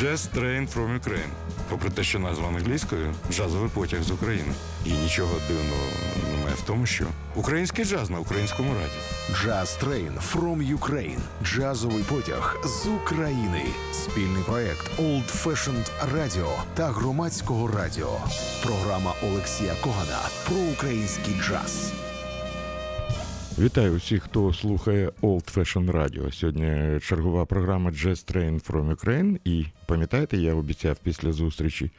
Jazz Train from Ukraine. Попри те, що назва англійською джазовий потяг з України. І нічого дивного немає в тому, що український джаз на українському раді. Jazz Train from Ukraine. Джазовий потяг з України. Спільний проект Old Fashioned Radio та громадського радіо. Програма Олексія Когана про український джаз. Вітаю всіх, хто слухає Old Fashion Radio. Сьогодні чергова програма Jazz Train from Ukraine. І пам'ятаєте, я обіцяв після зустрічі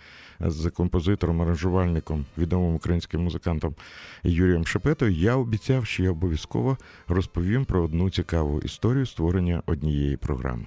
з композитором, аранжувальником, відомим українським музикантом Юрієм Шепетою, я обіцяв, що я обов'язково розповім про одну цікаву історію створення однієї програми.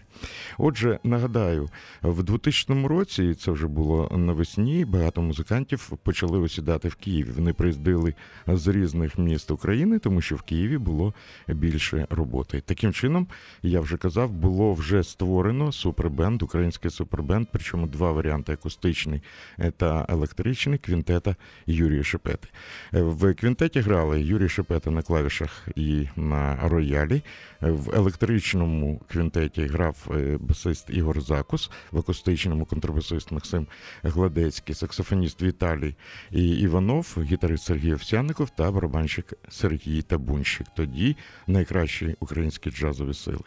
Отже, нагадаю, в 2000 році це вже було навесні. Багато музикантів почали осідати в Києві. Вони приїздили з різних міст України, тому що в Києві було більше роботи. Таким чином, я вже казав, було вже створено супербенд, український супербенд, причому два варіанти акустичний та електричний квінтета Юрія Шепети. В квінтеті грали Юрій Шепета на клавішах і на роялі. В електричному квінтеті грав е, басист Ігор Закус, в акустичному контрабасист Максим Гладецький, саксофоніст Віталій Іванов, гітарист Сергій Овсяников та барабанщик Сергій Табунщик. Тоді найкращі українські джазові сили.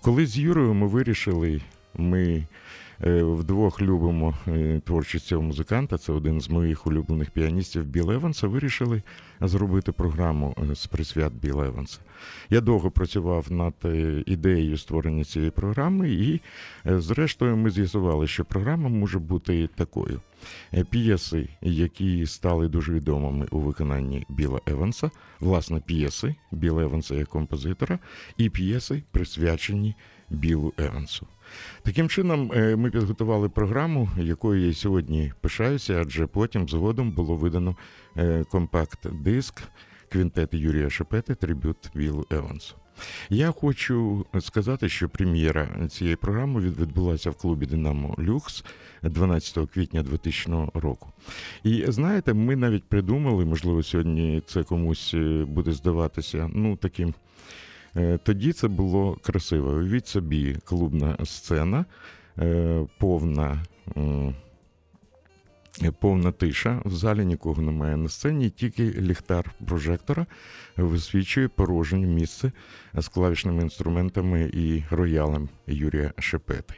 Коли з Юрою ми вирішили, ми Е, вдвох любимо е, творчість цього музиканта. Це один з моїх улюблених піаністів Біл Еванса. Вирішили зробити програму е, з присвят Біла Еванса. Я довго працював над ідеєю створення цієї програми, і, зрештою, ми з'ясували, що програма може бути такою: п'єси, які стали дуже відомими у виконанні Біла Еванса, власне, п'єси Біла Еванса як композитора, і п'єси присвячені Білу Евансу. Таким чином, е, ми підготували програму, якою я сьогодні пишаюся, адже потім згодом було видано е, компакт-диск квінтети Юрія Шепети Трибют Білу Евансу. Я хочу сказати, що прем'єра цієї програми відбулася в клубі Динамо Люкс 12 квітня 2000 року. І знаєте, ми навіть придумали, можливо, сьогодні це комусь е, буде здаватися, ну таким тоді це було красиво. Уявіть собі, клубна сцена, е, повна. Повна тиша, в залі нікого немає на сцені, тільки ліхтар прожектора висвічує порожнє місце з клавішними інструментами і роялем Юрія Шепети.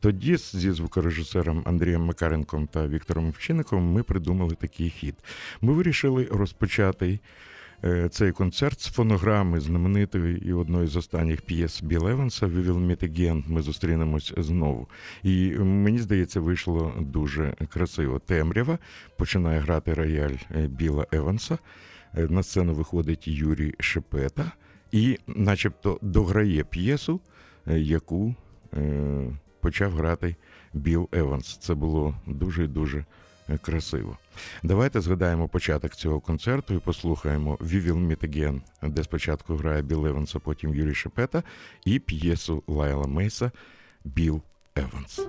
Тоді зі звукорежисером Андрієм Макаренком та Віктором Овчинником ми придумали такий хід. Ми вирішили розпочати Е, цей концерт з фонограми знаменитої і одної з останніх п'єс Біл Еванса «We will meet again», Ми зустрінемось знову. І мені здається, вийшло дуже красиво. Темрява починає грати рояль е, Біла Еванса. Е, на сцену виходить Юрій Шепета і, начебто, дограє п'єсу, яку почав грати Біл Еванс. Це було дуже дуже красиво. Давайте згадаємо початок цього концерту і послухаємо «We will meet again», де спочатку грає Біл Еванс, а потім Юрій Шепета, і п'єсу Лайла Мейса Біл Еванс.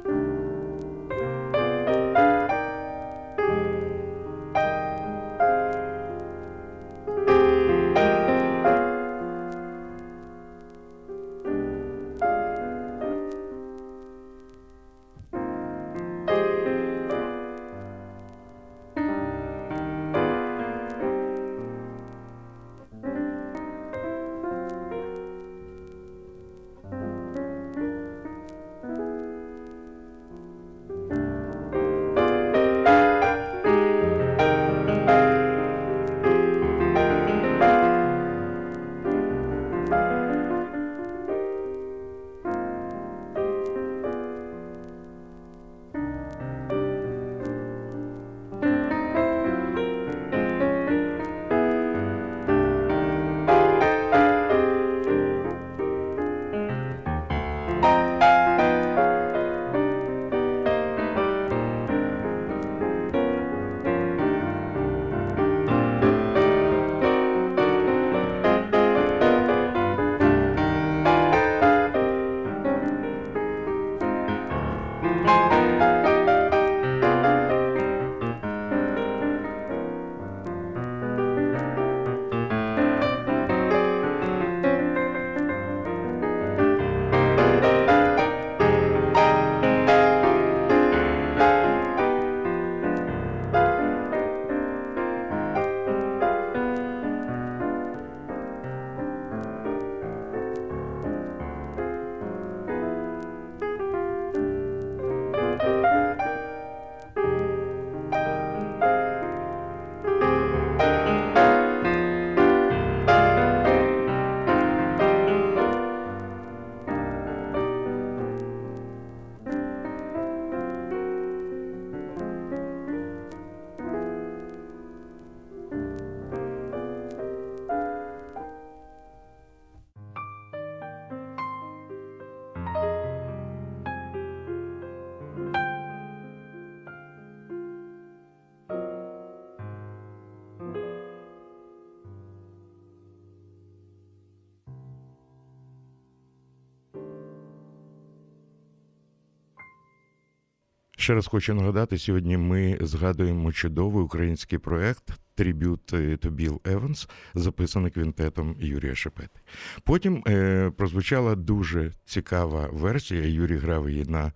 Ще раз хочу нагадати, сьогодні ми згадуємо чудовий український проект tribute to Bill Evans, записаний квінтетом Юрія Шепети. Потім е, прозвучала дуже цікава версія. Юрій грав її на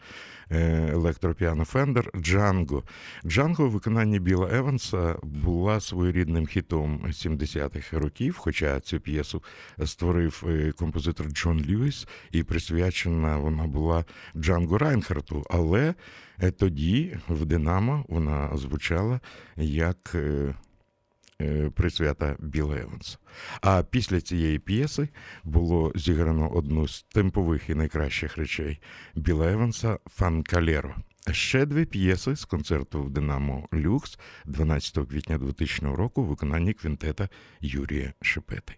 е, електропіано Фендер Джанго. Джанго у виконанні Біла Еванса була своєрідним хітом 70-х років, хоча цю п'єсу створив е, композитор Джон Льюіс, і присвячена вона була Джанго Райнхарту. Але е, тоді в Динамо вона звучала як. Е, присвята Біла Еванс. А після цієї п'єси було зіграно одну з темпових і найкращих речей Біла Еванса Funkallero. Ще дві п'єси з концерту в Динамо Люкс 12 квітня 2000 року в виконанні квінтета Юрія Шепети.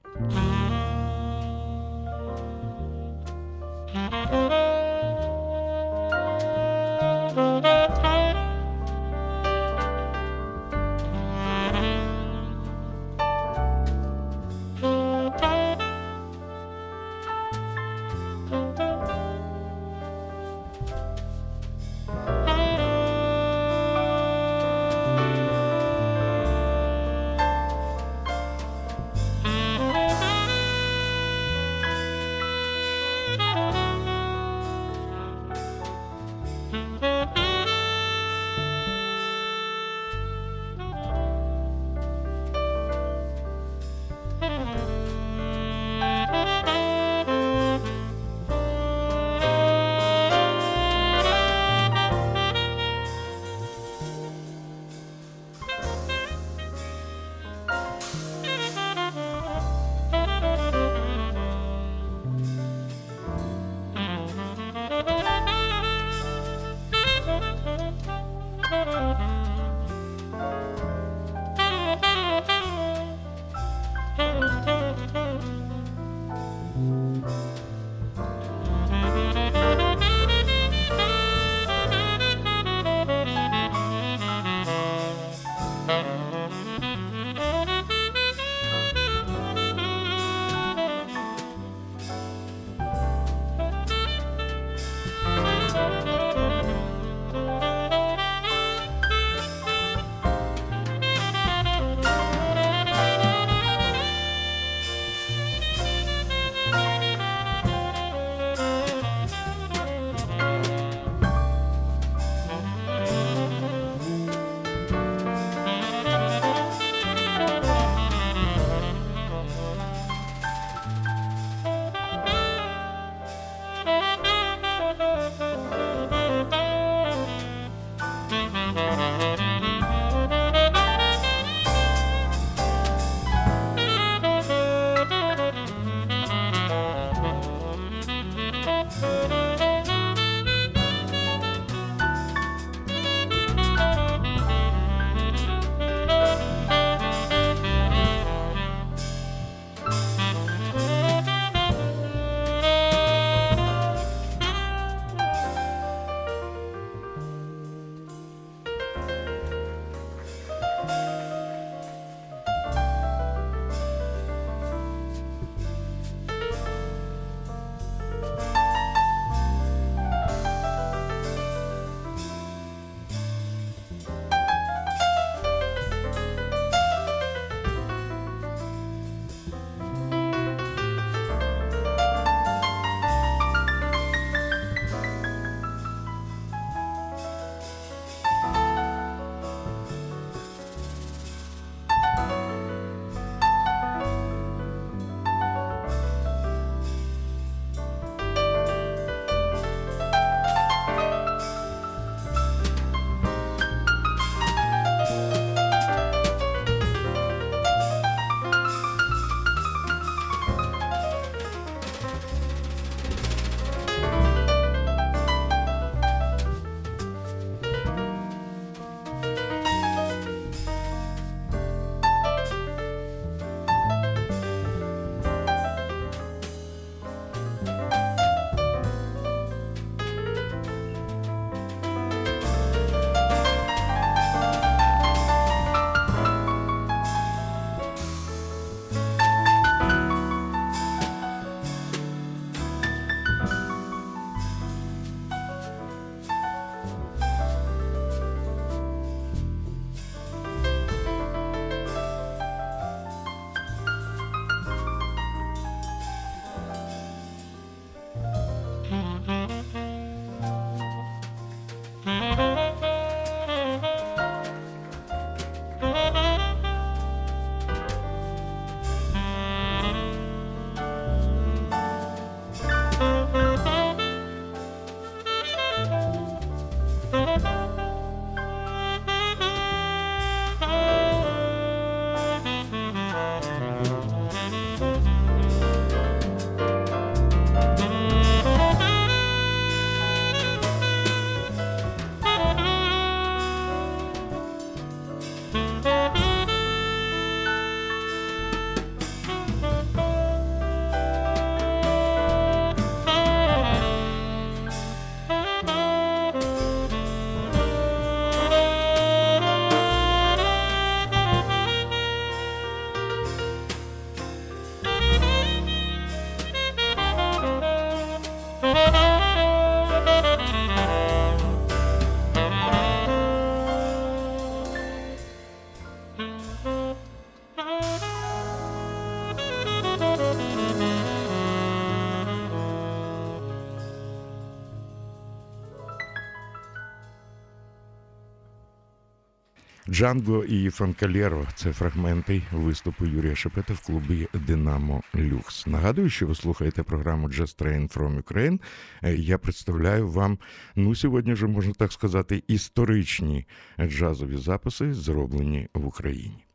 Джанго і Фанкалєро це фрагменти виступу Юрія Шепета в клубі Динамо Люкс. Нагадую, що ви слухаєте програму Just Train from Ukraine. Е, я представляю вам, ну сьогодні вже можна так сказати, історичні джазові записи, зроблені в Україні.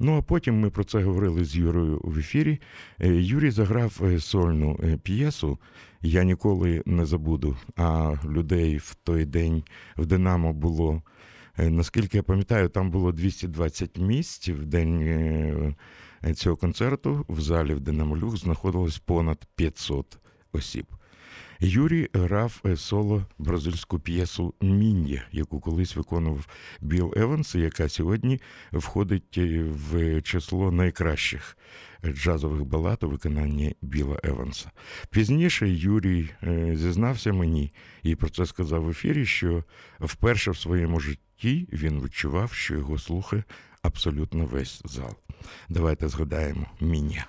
Ну а потім ми про це говорили з Юрою в ефірі. Е, Юрій заграв е, сольну п'єсу. Я ніколи не забуду. А людей в той день в Динамо було. Е, наскільки я пам'ятаю, там було 220 місць в день е, цього концерту в залі в Динамолюх знаходилось понад 500 осіб. Юрій грав е, соло бразильську п'єсу Мін'я, яку колись виконував Біл Еванс, яка сьогодні входить в число найкращих джазових балад у виконанні Біла Еванса. Пізніше Юрій зізнався мені і про це сказав в ефірі, що вперше в своєму житті житті він відчував, що його слухає абсолютно весь зал. Давайте згадаємо міня.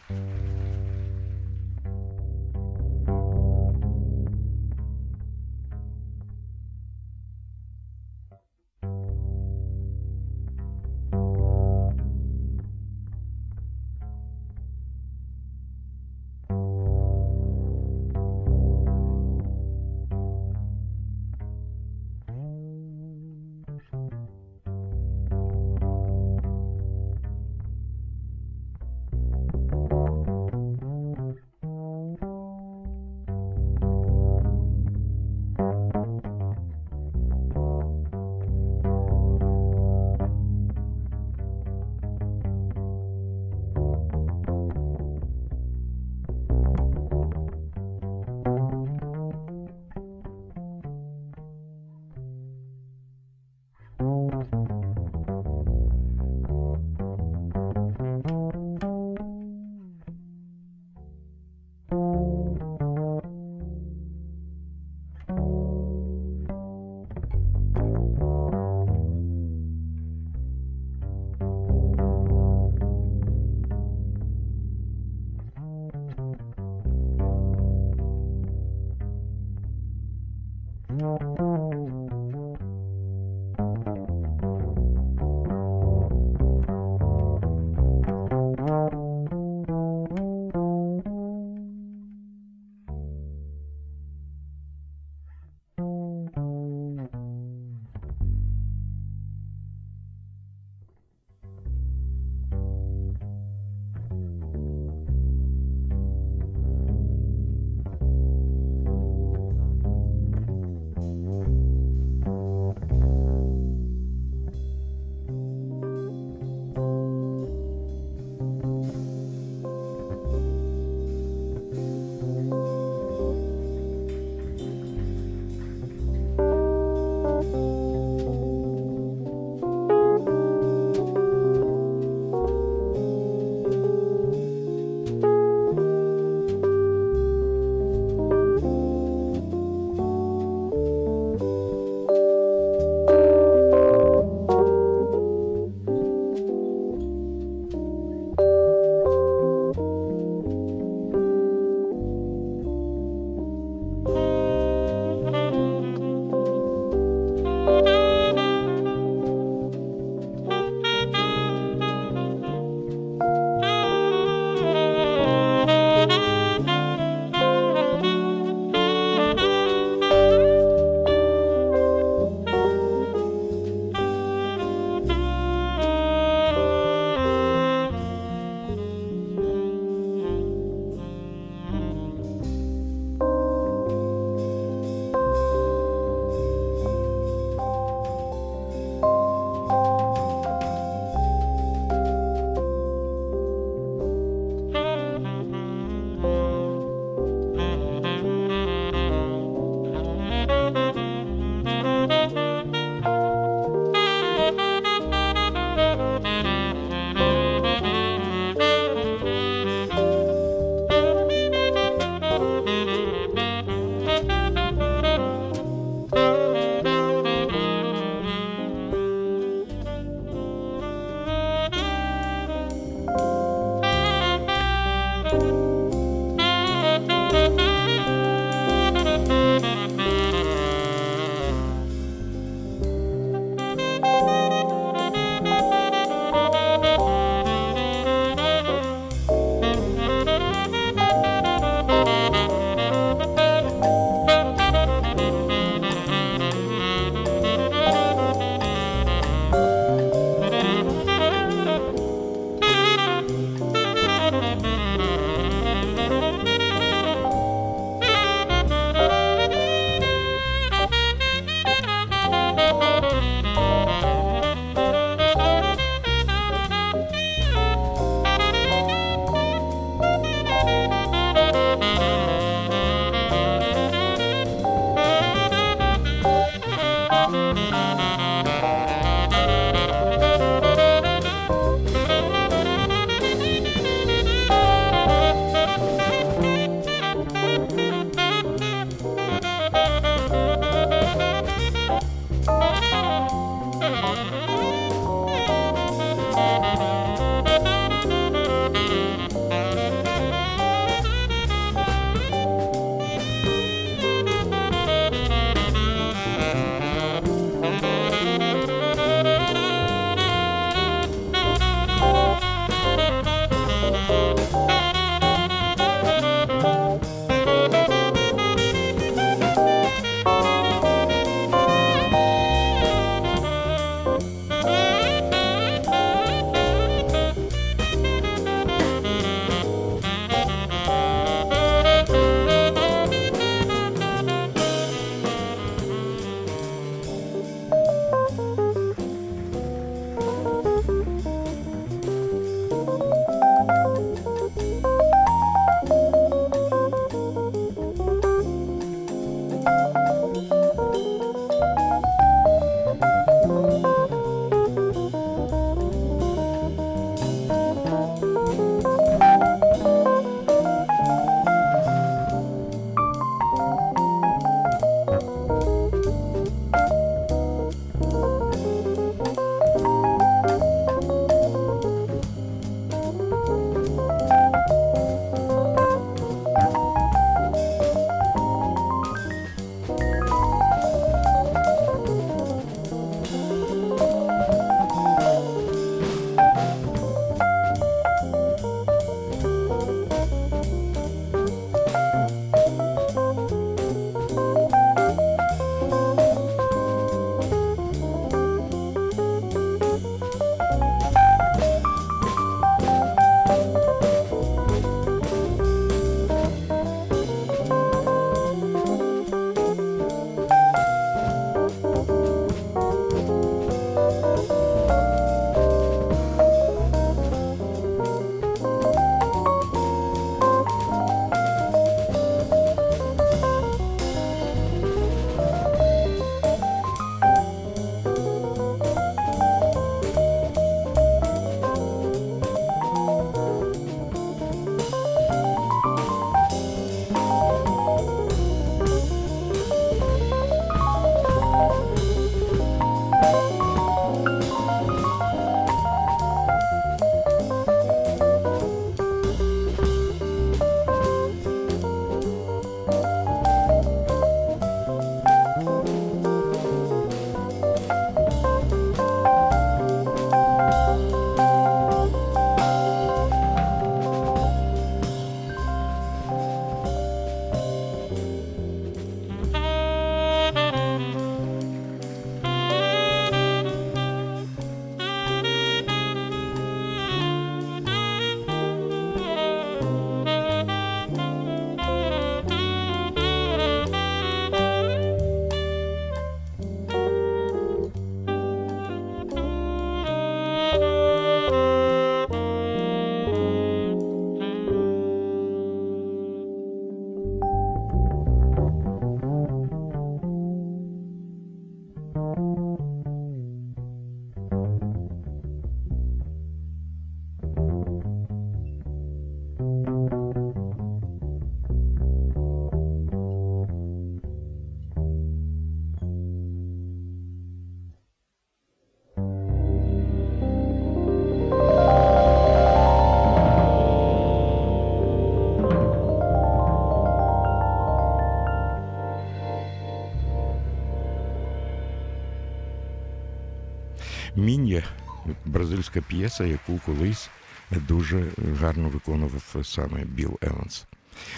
Бразильська п'єса, яку колись дуже гарно виконував саме Біл Еванс.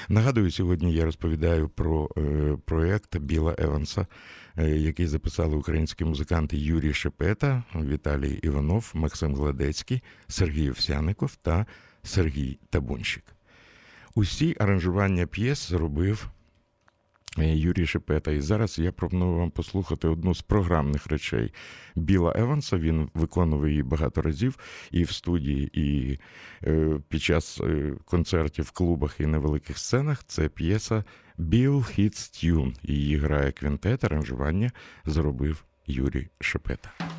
Нагадую, сьогодні я розповідаю про е, проєкт Біла Еванса, е, який записали українські музиканти Юрій Шепета, Віталій Іванов, Максим Гладецький, Сергій Овсяников та Сергій Табунщик. Усі аранжування п'єс зробив Юрій Шепета. І зараз я пропоную вам послухати одну з програмних речей Біла Еванса. Він виконував її багато разів і в студії, і е, під час е, концертів в клубах і на великих сценах. Це п'єса Біл Hits Tune. Її грає квінтет, аранжування зробив Юрій Шепета.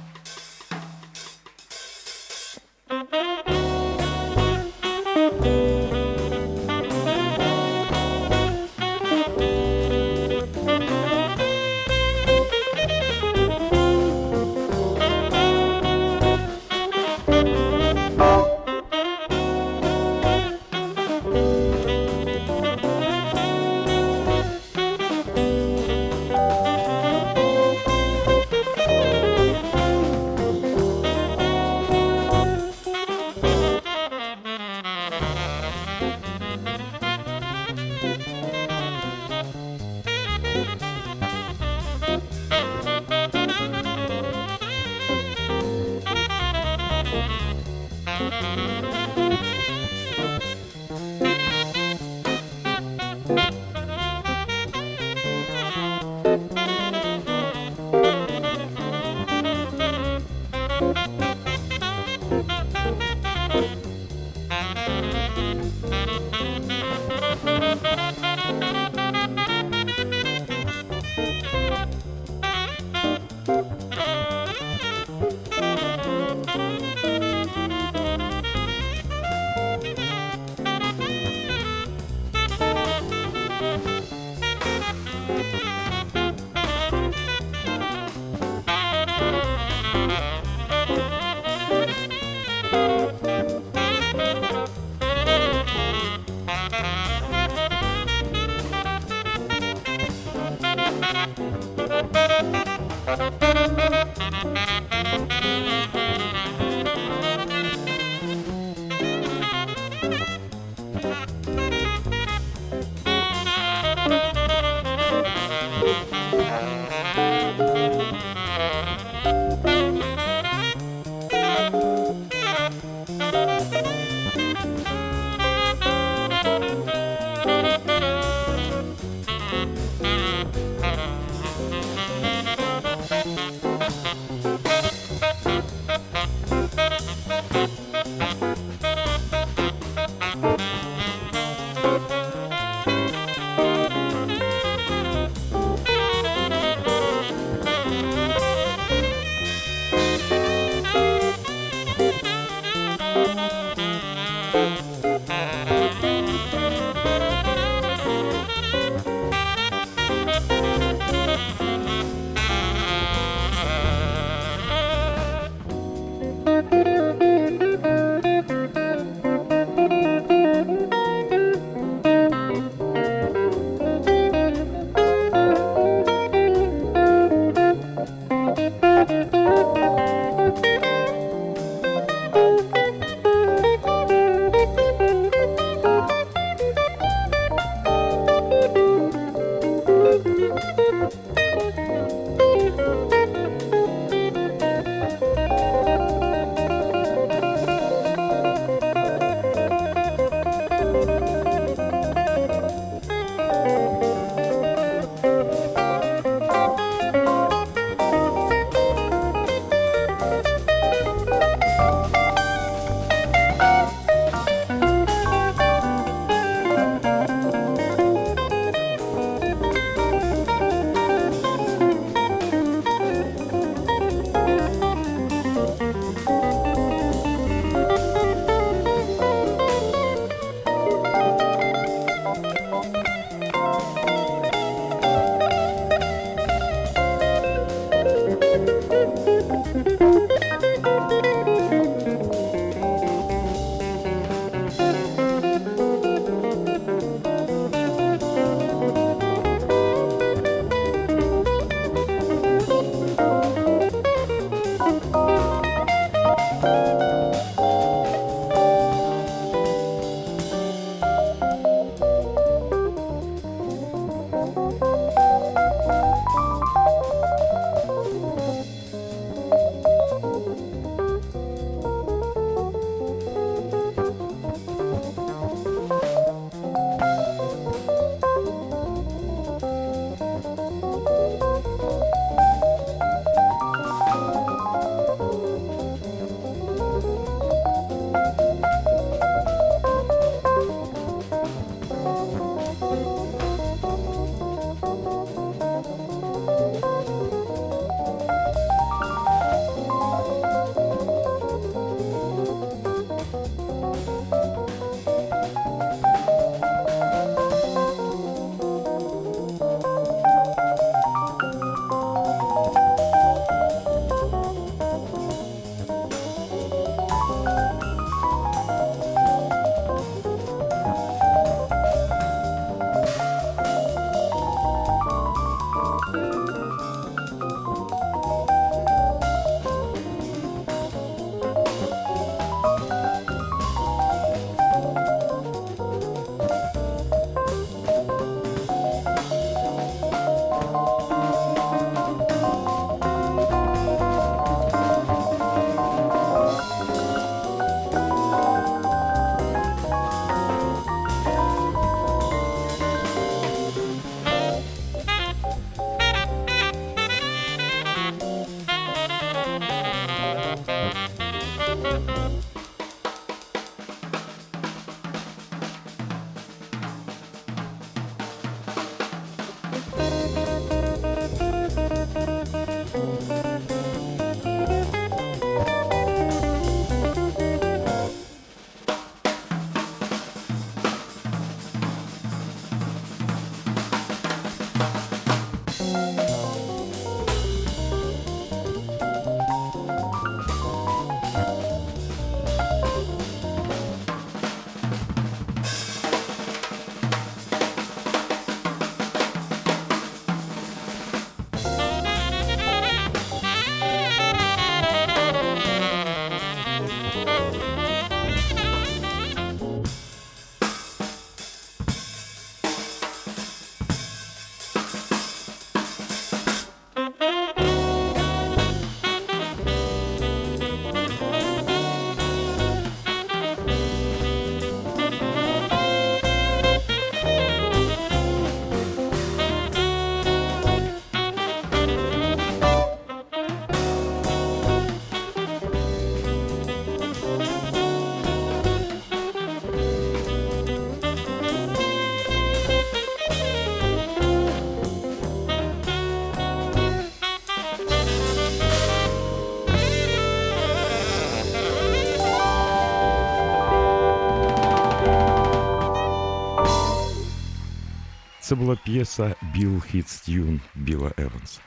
Це була п'єса Біл Хітстюн Біла Еванса.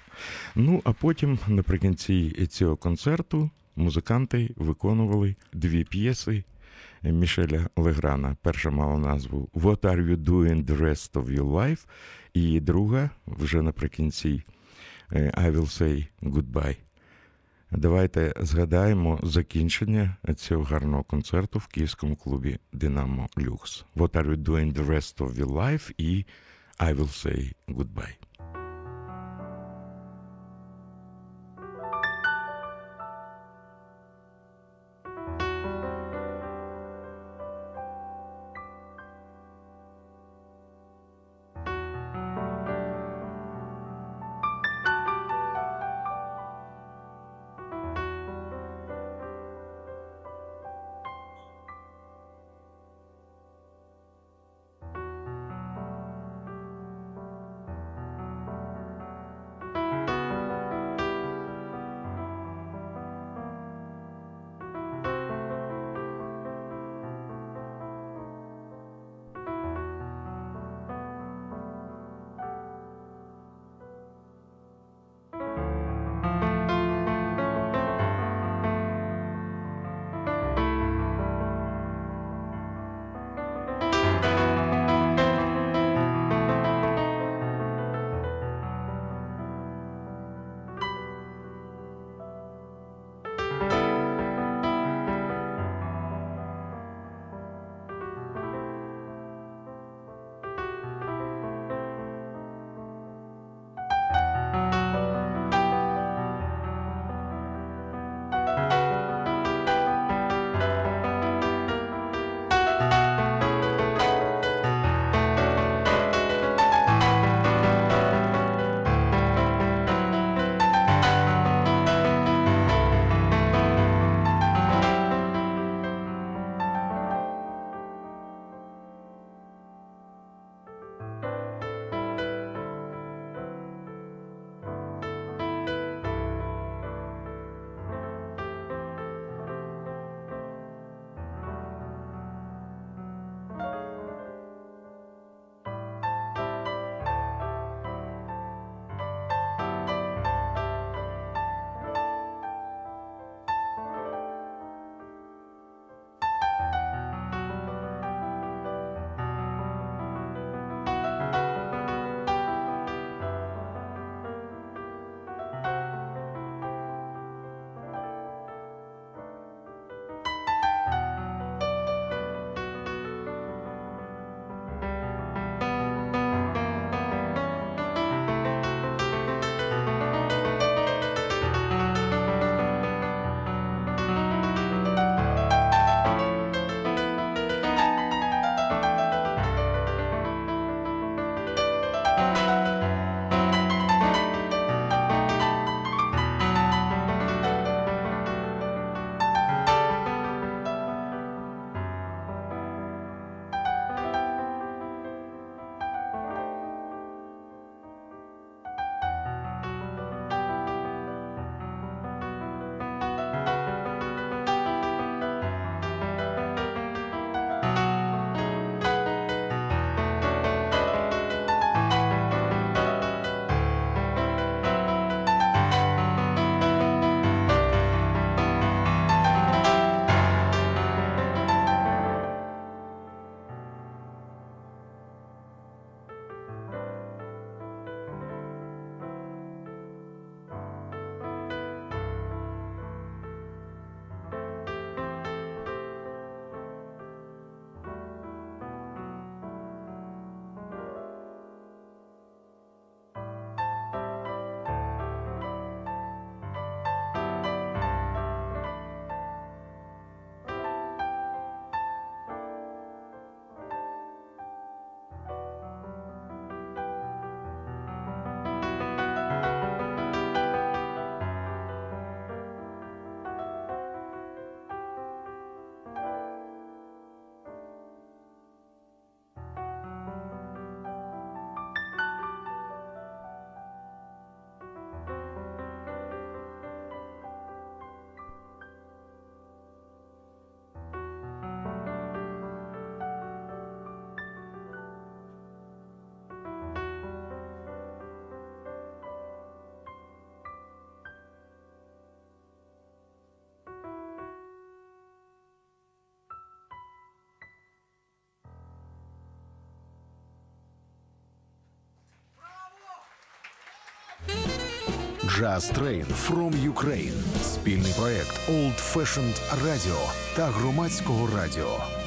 Ну, а потім, наприкінці цього концерту, музиканти виконували дві п'єси Мішеля Леграна. Перша мала назву What are you doing the rest of your life? І друга вже наприкінці I will say goodbye. Давайте згадаємо закінчення цього гарного концерту в київському клубі Динамо Люкс. What are you doing the rest of your life? і I will say goodbye. Jazz Train from Ukraine. Спільний проект Old Fashioned Radio та громадського радіо.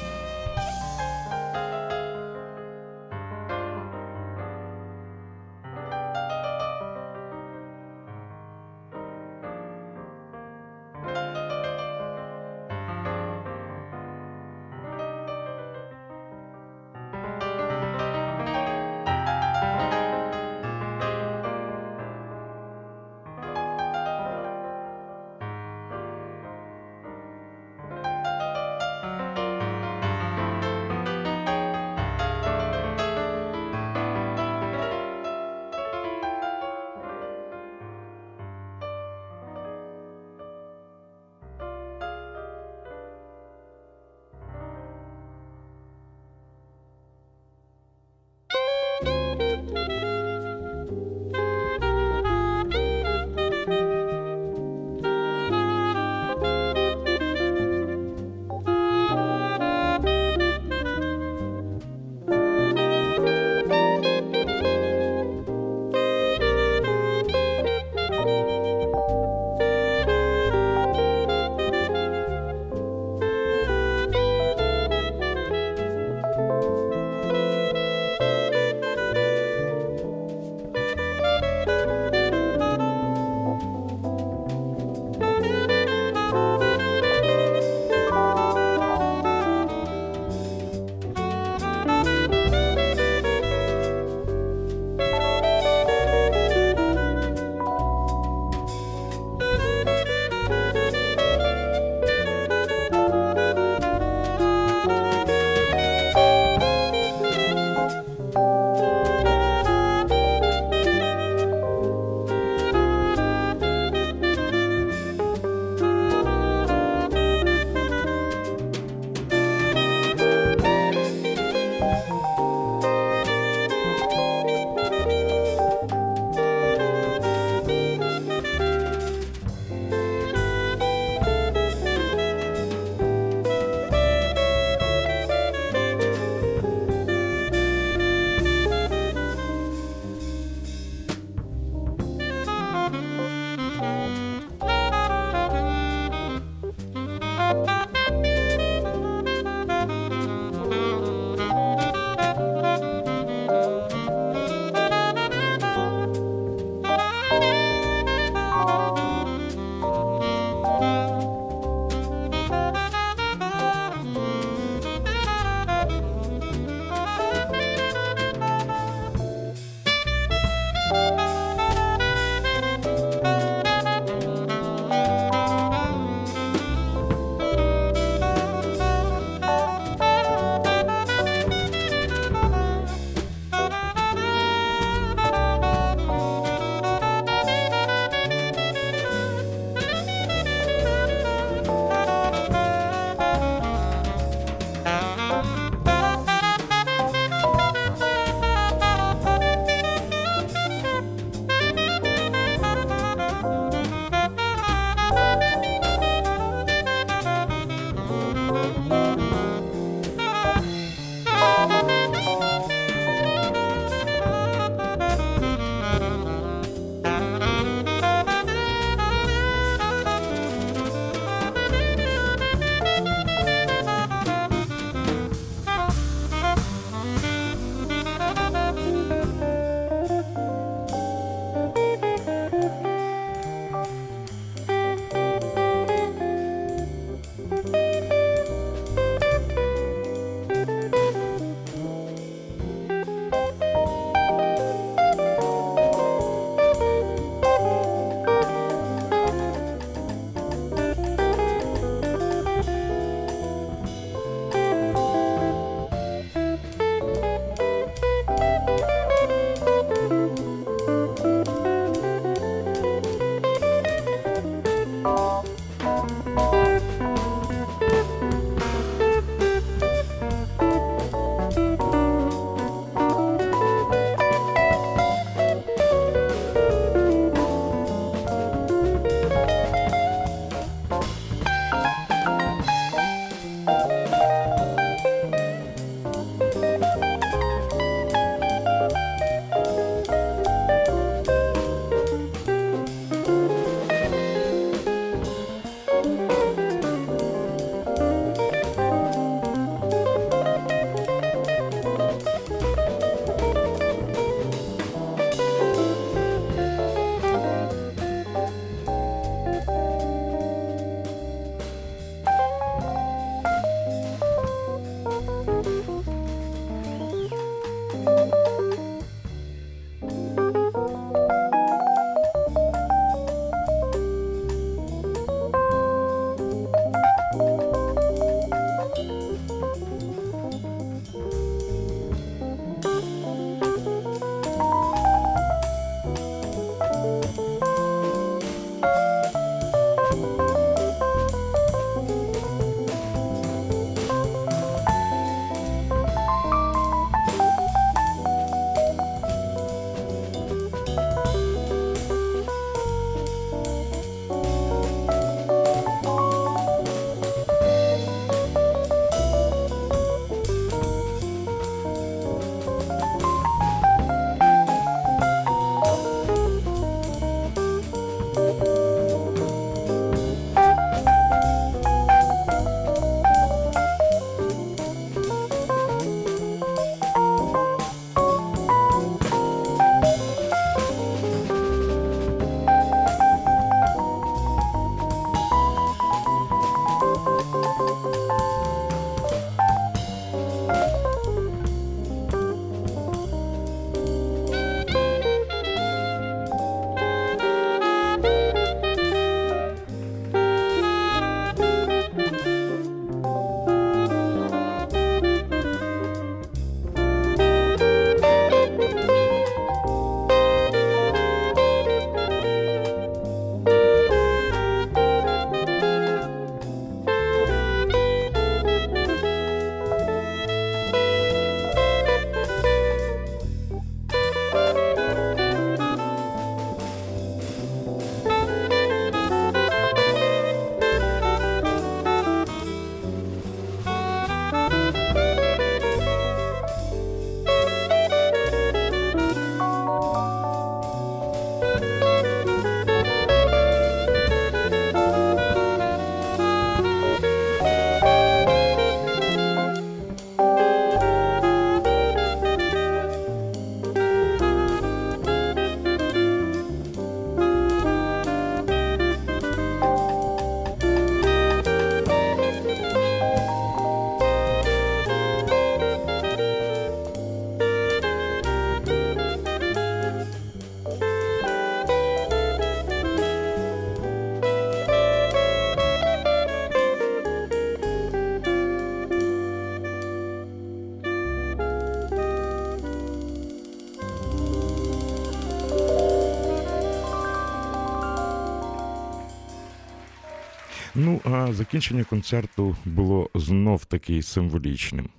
Ну, а закінчення концерту було знов таки символічним.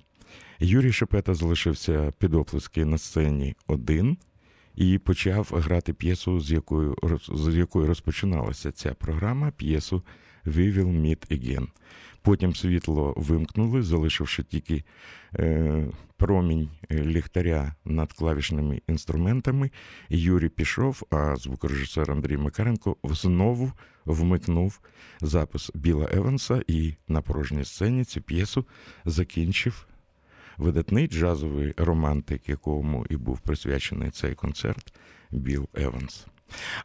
Юрій Шепета залишився під оплески на сцені один і почав грати п'єсу, з якою з якої розпочиналася ця програма, п'єсу «We will meet again». Потім світло вимкнули, залишивши тільки е, промінь ліхтаря над клавішними інструментами. Юрій пішов, а звукорежисер Андрій Макаренко знову вмикнув запис Біла Еванса і на порожній сцені цю п'єсу закінчив видатний джазовий романтик, якому і був присвячений цей концерт Біл Еванс.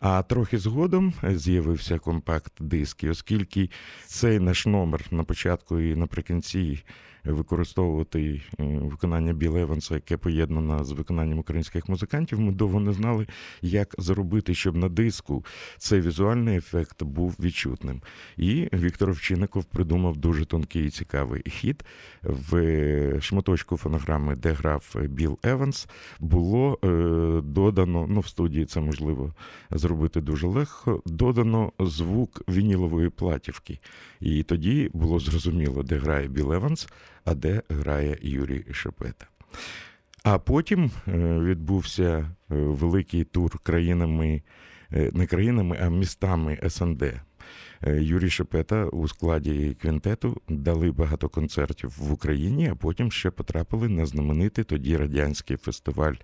А трохи згодом з'явився компакт-диск, оскільки цей наш номер на початку і наприкінці використовувати е, виконання Біла Еванса, яке поєднано з виконанням українських музикантів. Ми довго не знали, як зробити, щоб на диску цей візуальний ефект був відчутним. І Віктор Овчинников придумав дуже тонкий і цікавий хід в шматочку фонограми, де грав Біл Еванс, було е, додано, ну в студії це можливо зробити дуже легко. Додано звук вінілової платівки. І тоді було зрозуміло, де грає Біл Еванс, а де грає Юрій Шепета. А потім е, відбувся е, великий тур країнами, е, не країнами, а містами СНД. Юрій Шепета у складі квінтету дали багато концертів в Україні, а потім ще потрапили на знаменитий тоді радянський фестиваль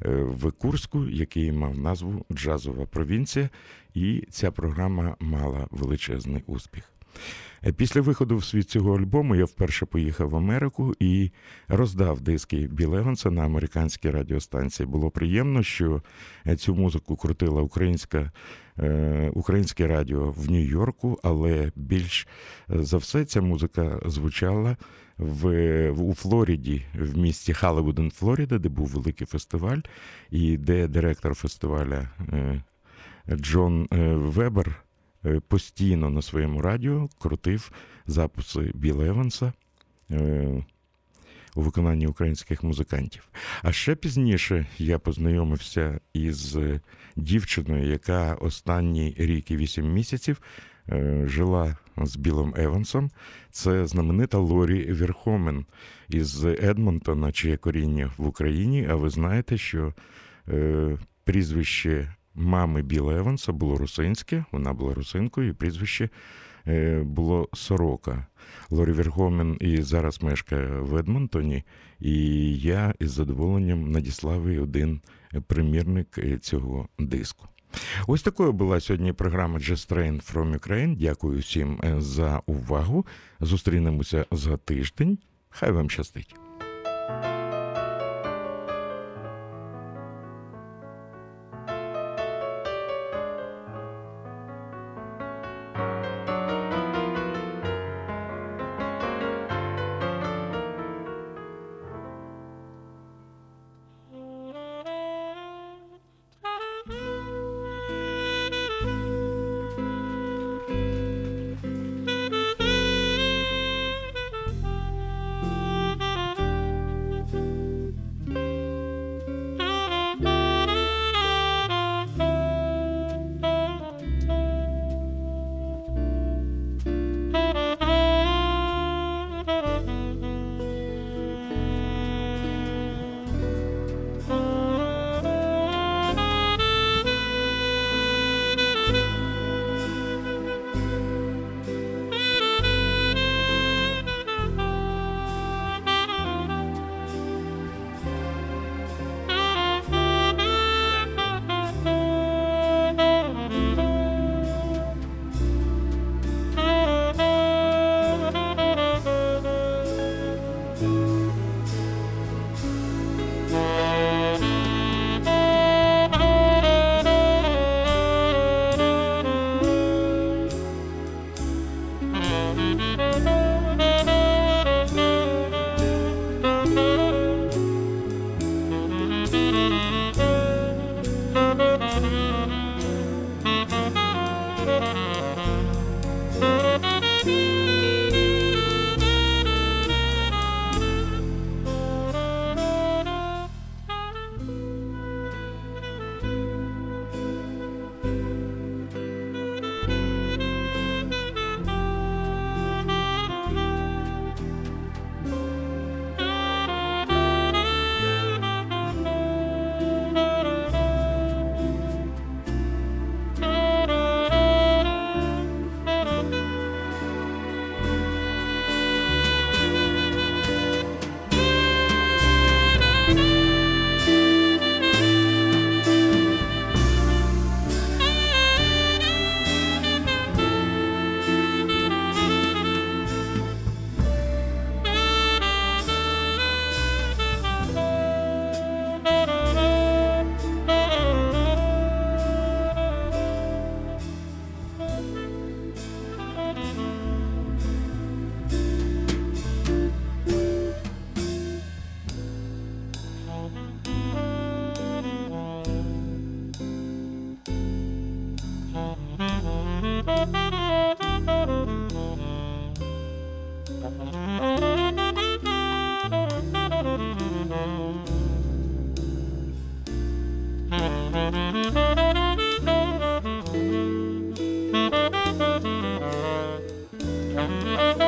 в Курську, який мав назву Джазова провінція, і ця програма мала величезний успіх. Е, після виходу в світ цього альбому я вперше поїхав в Америку і роздав диски Біл Еванса на американській радіостанції. Було приємно, що е, цю музику крутила українська. Е, українське радіо в Нью-Йорку, але більш за все ця музика звучала в, у Флориді, в місті Халлевуден, Флорида, де був великий фестиваль, і де директор фестиваля Джон Вебер постійно на своєму радіо крутив записи Біла Еванса е, у виконанні українських музикантів. А ще пізніше я познайомився із дівчиною, яка останні рік і вісім місяців е, жила з Білом Евансом. Це знаменита Лорі Верхомен із Едмонтона, чиє коріння в Україні. А ви знаєте, що прізвище мами Біла Еванса було русинське, вона була русинкою, і прізвище е, було Сорока. Лорі Вергомен і зараз мешкає в Едмонтоні, і я із задоволенням надіслав їй один примірник е, цього диску. Ось такою була сьогодні програма Just Train from Ukraine. Дякую всім е, за увагу. Зустрінемося за тиждень. Хай вам щастить. Música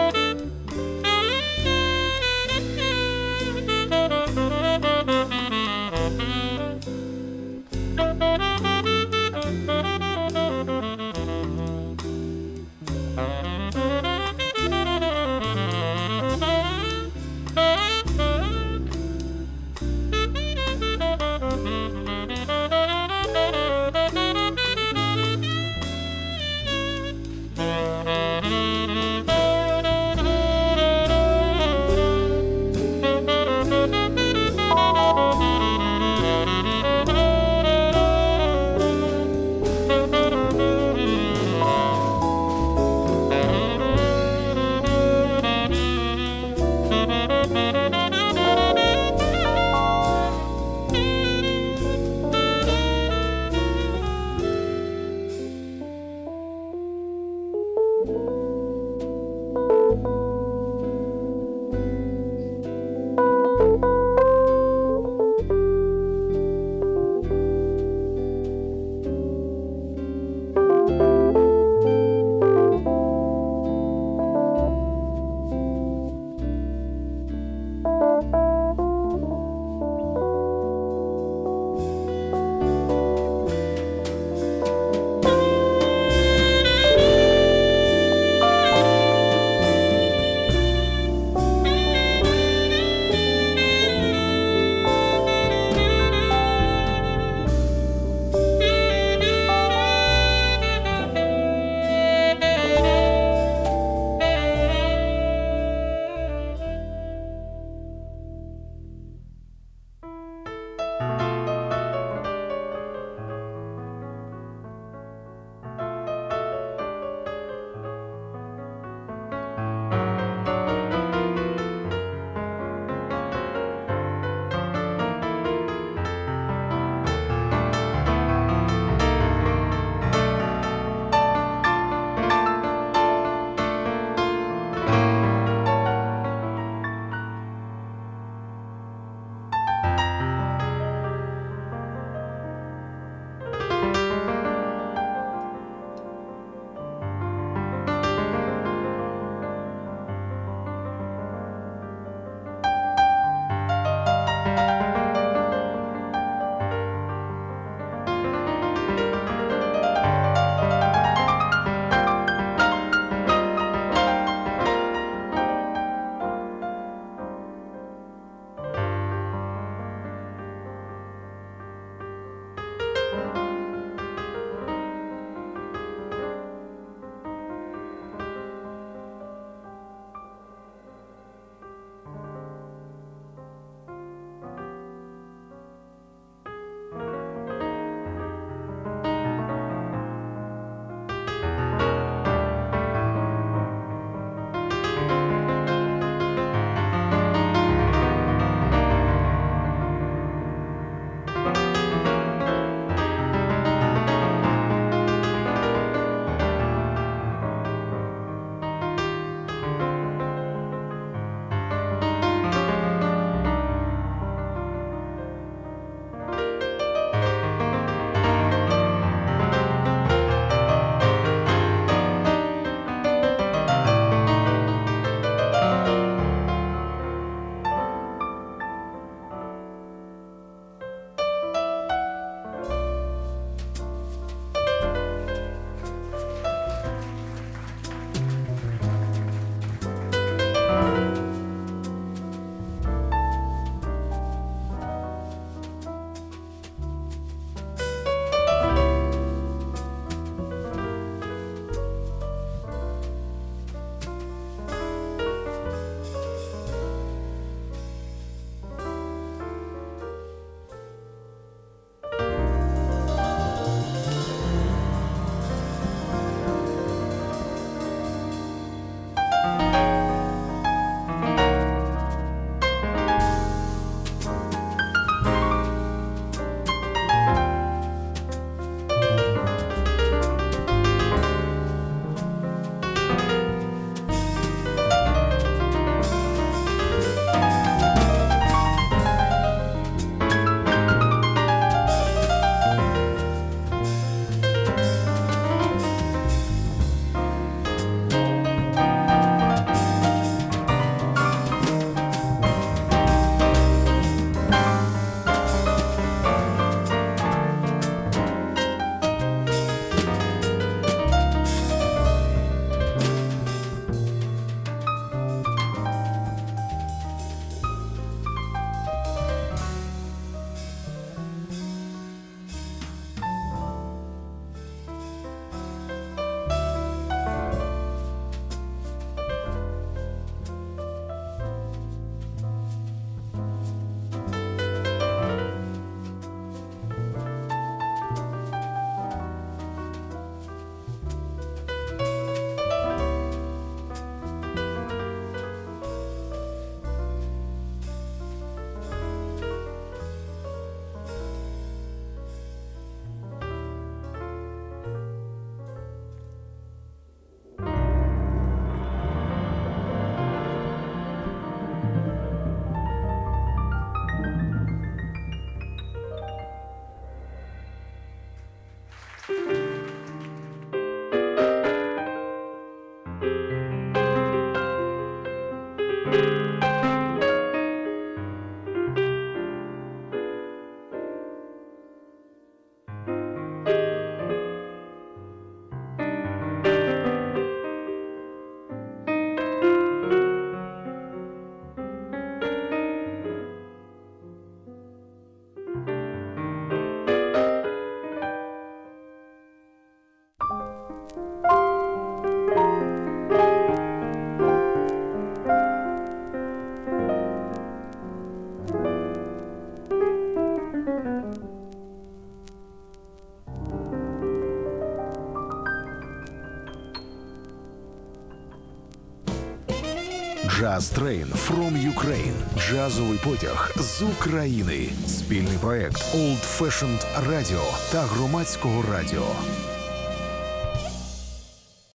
Train from Ukraine. Джазовий потяг з України. Спільний проект Old Fashioned Radio та громадського радіо.